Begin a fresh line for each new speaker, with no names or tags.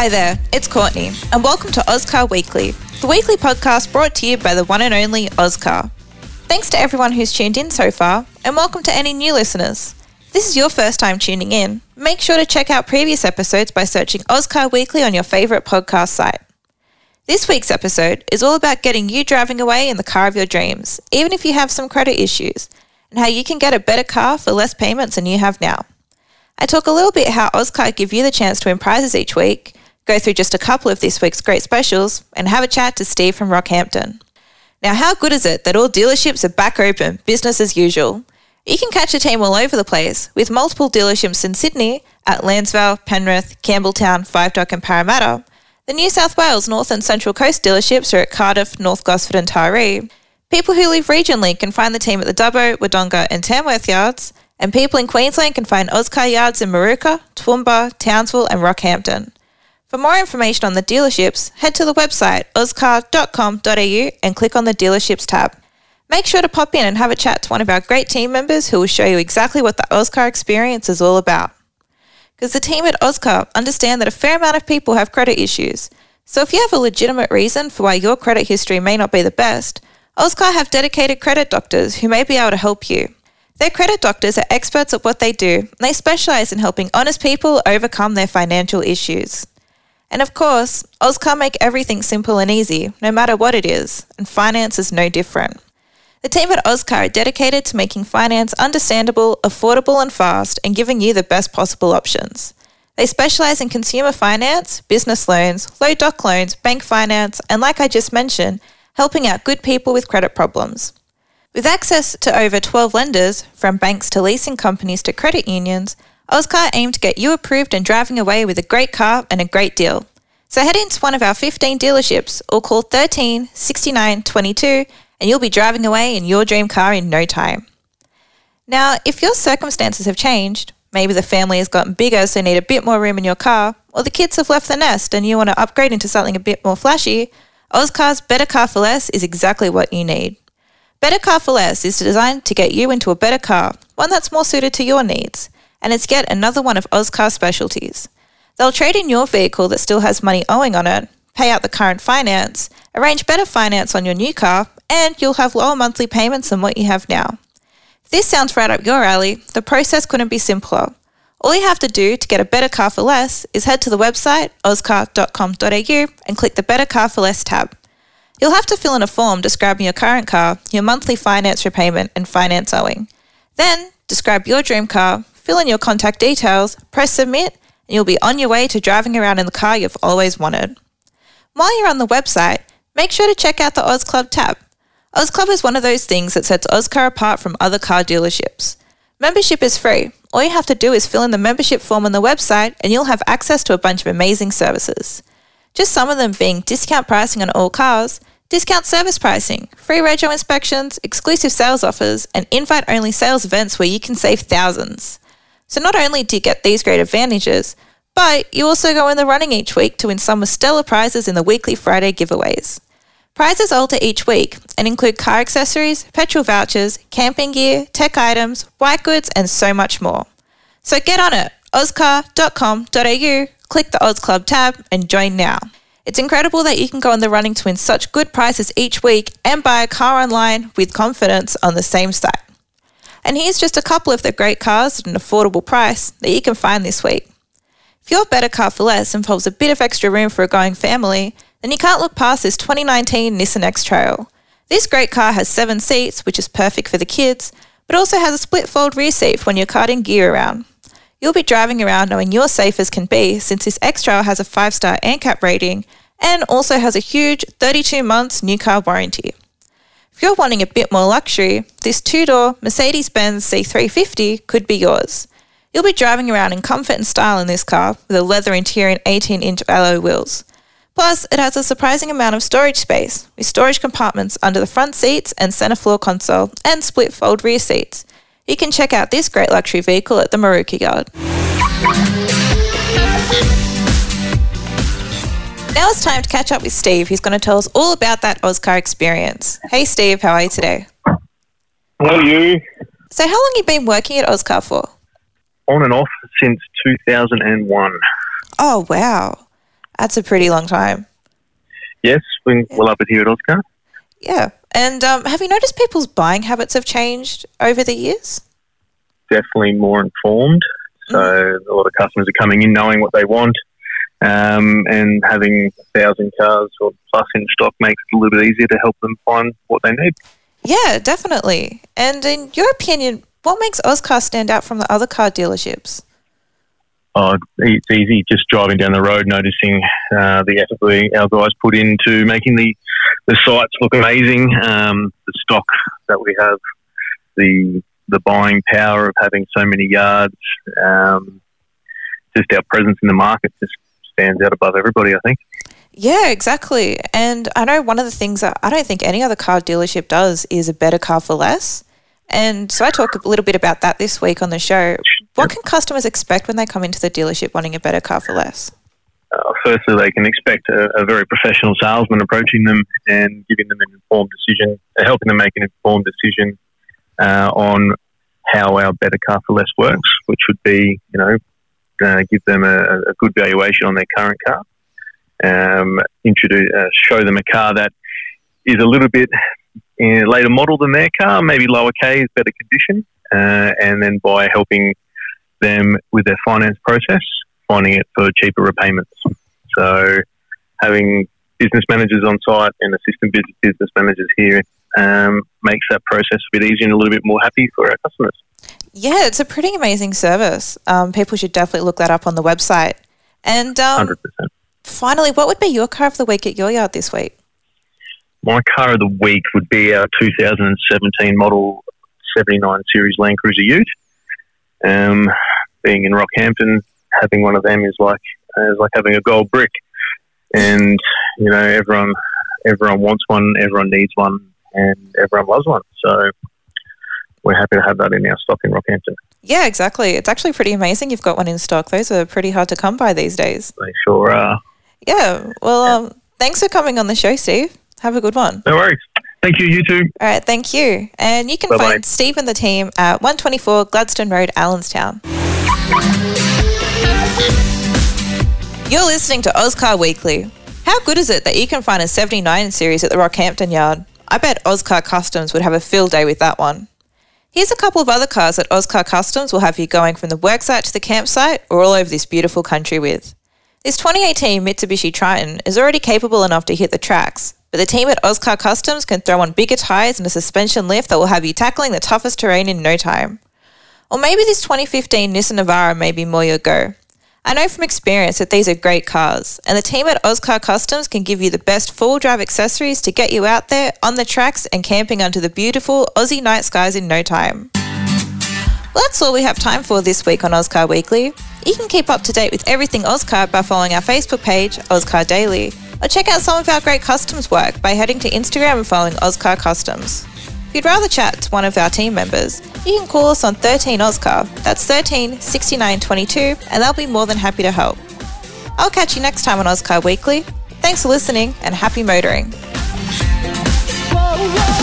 Hi there, it's Courtney, and welcome to Ozcar Weekly, the weekly podcast brought to you by the one and only Ozcar. Thanks to everyone who's tuned in so far, and welcome to any new listeners. This is your first time tuning in. Make sure to check out previous episodes by searching Ozcar Weekly on your favourite podcast site. This week's episode is all about getting you driving away in the car of your dreams, even if you have some credit issues, and how you can get a better car for less payments than you have now. I talk a little bit how Ozcar give you the chance to win prizes each week, go through just a couple of this week's great specials, and have a chat to Steve from Rockhampton. Now, how good is it that all dealerships are back open, business as usual? You can catch a team all over the place, with multiple dealerships in Sydney at Lansvale, Penrith, Campbelltown, Five Dock, and Parramatta. The New South Wales North and Central Coast dealerships are at Cardiff, North Gosford, and Taree. People who live regionally can find the team at the Dubbo, Wodonga, and Tamworth yards, and people in Queensland can find Ozcar yards in Moorooka, Toowoomba, Townsville, and Rockhampton. For more information on the dealerships, head to the website ozcar.com.au and click on the dealerships tab. Make sure to pop in and have a chat to one of our great team members who will show you exactly what the Ozcar experience is all about. Because the team at Ozcar understand that a fair amount of people have credit issues. So if you have a legitimate reason for why your credit history may not be the best, Ozcar have dedicated credit doctors who may be able to help you. Their credit doctors are experts at what they do, and they specialise in helping honest people overcome their financial issues. And of course, Ozcar make everything simple and easy, no matter what it is, and finance is no different. The team at Ozcar are dedicated to making finance understandable, affordable, and fast, and giving you the best possible options. They specialise in consumer finance, business loans, low doc loans, bank finance, and like I just mentioned, helping out good people with credit problems. With access to over 12 lenders, from banks to leasing companies to credit unions, Ozcar aim to get you approved and driving away with a great car and a great deal. So head into one of our 15 dealerships or call 13 69 22 and you'll be driving away in your dream car in no time. Now, if your circumstances have changed, maybe the family has gotten bigger so you need a bit more room in your car, or the kids have left the nest and you want to upgrade into something a bit more flashy, Ozcar's Better Car for Less is exactly what you need. Better Car for Less is designed to get you into a better car, one that's more suited to your needs and it's yet another one of Ozcar's specialties. They'll trade in your vehicle that still has money owing on it, pay out the current finance, arrange better finance on your new car, and you'll have lower monthly payments than what you have now. If this sounds right up your alley, the process couldn't be simpler. All you have to do to get a better car for less is head to the website ozcar.com.au and click the Better Car for Less tab. You'll have to fill in a form describing your current car, your monthly finance repayment, and finance owing. Then, describe your dream car, fill in your contact details, press submit, and you'll be on your way to driving around in the car you've always wanted. While you're on the website, make sure to check out the Oz Club tab. Oz Club is one of those things that sets Ozcar apart from other car dealerships. Membership is free. All you have to do is fill in the membership form on the website and you'll have access to a bunch of amazing services. Just some of them being discount pricing on all cars, discount service pricing, free rego inspections, exclusive sales offers, and invite only sales events where you can save thousands. So not only do you get these great advantages, but you also go in the running each week to win some of stellar prizes in the weekly Friday giveaways. Prizes alter each week and include car accessories, petrol vouchers, camping gear, tech items, white goods, and so much more. So get on it, ozcar.com.au, click the Oz Club tab, and join now. It's incredible that you can go in the running to win such good prizes each week and buy a car online with confidence on the same site. And here's just a couple of the great cars at an affordable price that you can find this week. If your better car for less involves a bit of extra room for a going family, then you can't look past this 2019 Nissan X-Trail. This great car has seven seats, which is perfect for the kids, but also has a split fold rear seat when you're carting gear around. You'll be driving around knowing you're safe as can be since this X-Trail has a 5-star ANCAP rating and also has a huge 32 months new car warranty. If you're wanting a bit more luxury, this two door Mercedes Benz C350 could be yours. You'll be driving around in comfort and style in this car with a leather interior and 18 inch alloy wheels. Plus, it has a surprising amount of storage space, with storage compartments under the front seats and centre floor console, and split fold rear seats. You can check out this great luxury vehicle at the Moorooka Yard. Now it's time to catch up with Steve, who's going to tell us all about that Ozcar experience. Hey, Steve, how are you today?
How are you?
So, how long have you been working at Ozcar for?
On and off since 2001.
Oh, wow. That's a pretty long time.
Yes, we, we love it here at Ozcar.
Yeah. And um, have you noticed people's buying habits have changed over the years?
Definitely more informed. So a lot of customers are coming in knowing what they want, um, and having a thousand cars or plus in stock makes it a little bit easier to help them find what they need.
Yeah, definitely. And in your opinion, what makes Ozcar stand out from the other car dealerships?
Oh, it's easy just driving down the road, noticing uh, the effort we, our guys put into making the, the sites look amazing, um, the stock that we have, the the buying power of having so many yards, um, just our presence in the market just stands out above everybody, I think.
Yeah, exactly. And I know one of the things that I don't think any other car dealership does is a better car for less. And so I talk a little bit about that this week on the show. What can customers expect when they come into the dealership wanting a better car for less?
Uh, firstly, they can expect a, a, very professional salesman approaching them and giving them an informed decision, uh, helping them make an informed decision uh, on how our better car for less works, which would be, you know, uh, give them a, a, good valuation on their current car, um, introduce, uh, show them a car that is a little bit uh, later model than their car, maybe lower K is better condition, uh, and then by helping them with their finance process, finding it for cheaper repayments. So having business managers on site and assistant business managers here um, makes that process a bit easier and a little bit more happy for our customers.
Yeah, it's a pretty amazing service. Um, people should definitely look that up on the website. And um, 100%. finally, what would be your car of the week at your yard this week?
My car of the week would be our 2017 model 79 Series Land Cruiser Ute. Um, being in Rockhampton, having one of them is like is like having a gold brick, and you know everyone everyone wants one, everyone needs one, and everyone loves one. So we're happy to have that in our stock in Rockhampton.
Yeah, exactly. It's actually pretty amazing you've got one in stock. Those are pretty hard to come by these days.
They sure are.
Yeah. Well. Um, thanks for coming on the show, Steve. Have a good one.
No worries. Thank you, you too.
All right, thank you. And you can Bye-bye. find Steve and the team at 124 Gladstone Road, Allenstown. You're listening to Ozcar Weekly. How good is it that you can find a 79 series at the Rockhampton yard? I bet Ozcar Customs would have a field day with that one. Here's a couple of other cars that Ozcar Customs will have you going from the worksite to the campsite or all over this beautiful country with. This 2018 Mitsubishi Triton is already capable enough to hit the tracks, but the team at Ozcar Customs can throw on bigger tyres and a suspension lift that will have you tackling the toughest terrain in no time. Or maybe this 2015 Nissan Navara may be more your go. I know from experience that these are great cars, and the team at Ozcar Customs can give you the best full drive accessories to get you out there on the tracks and camping under the beautiful Aussie night skies in no time. Well, that's all we have time for this week on Ozcar Weekly. You can keep up to date with everything Ozcar by following our Facebook page, Ozcar Daily, or check out some of our great customs work by heading to Instagram and following Ozcar Customs. If you'd rather chat to one of our team members, you can call us on 13 Ozcar. That's 13 69 22, and they'll be more than happy to help. I'll catch you next time on Ozcar Weekly. Thanks for listening and happy motoring. Whoa, whoa.